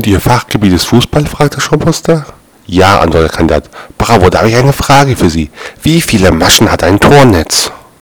Und Ihr Fachgebiet ist Fußball? fragte Schaubuster. Ja, antwortete der Kandidat. Bravo, da habe ich eine Frage für Sie. Wie viele Maschen hat ein Tornetz?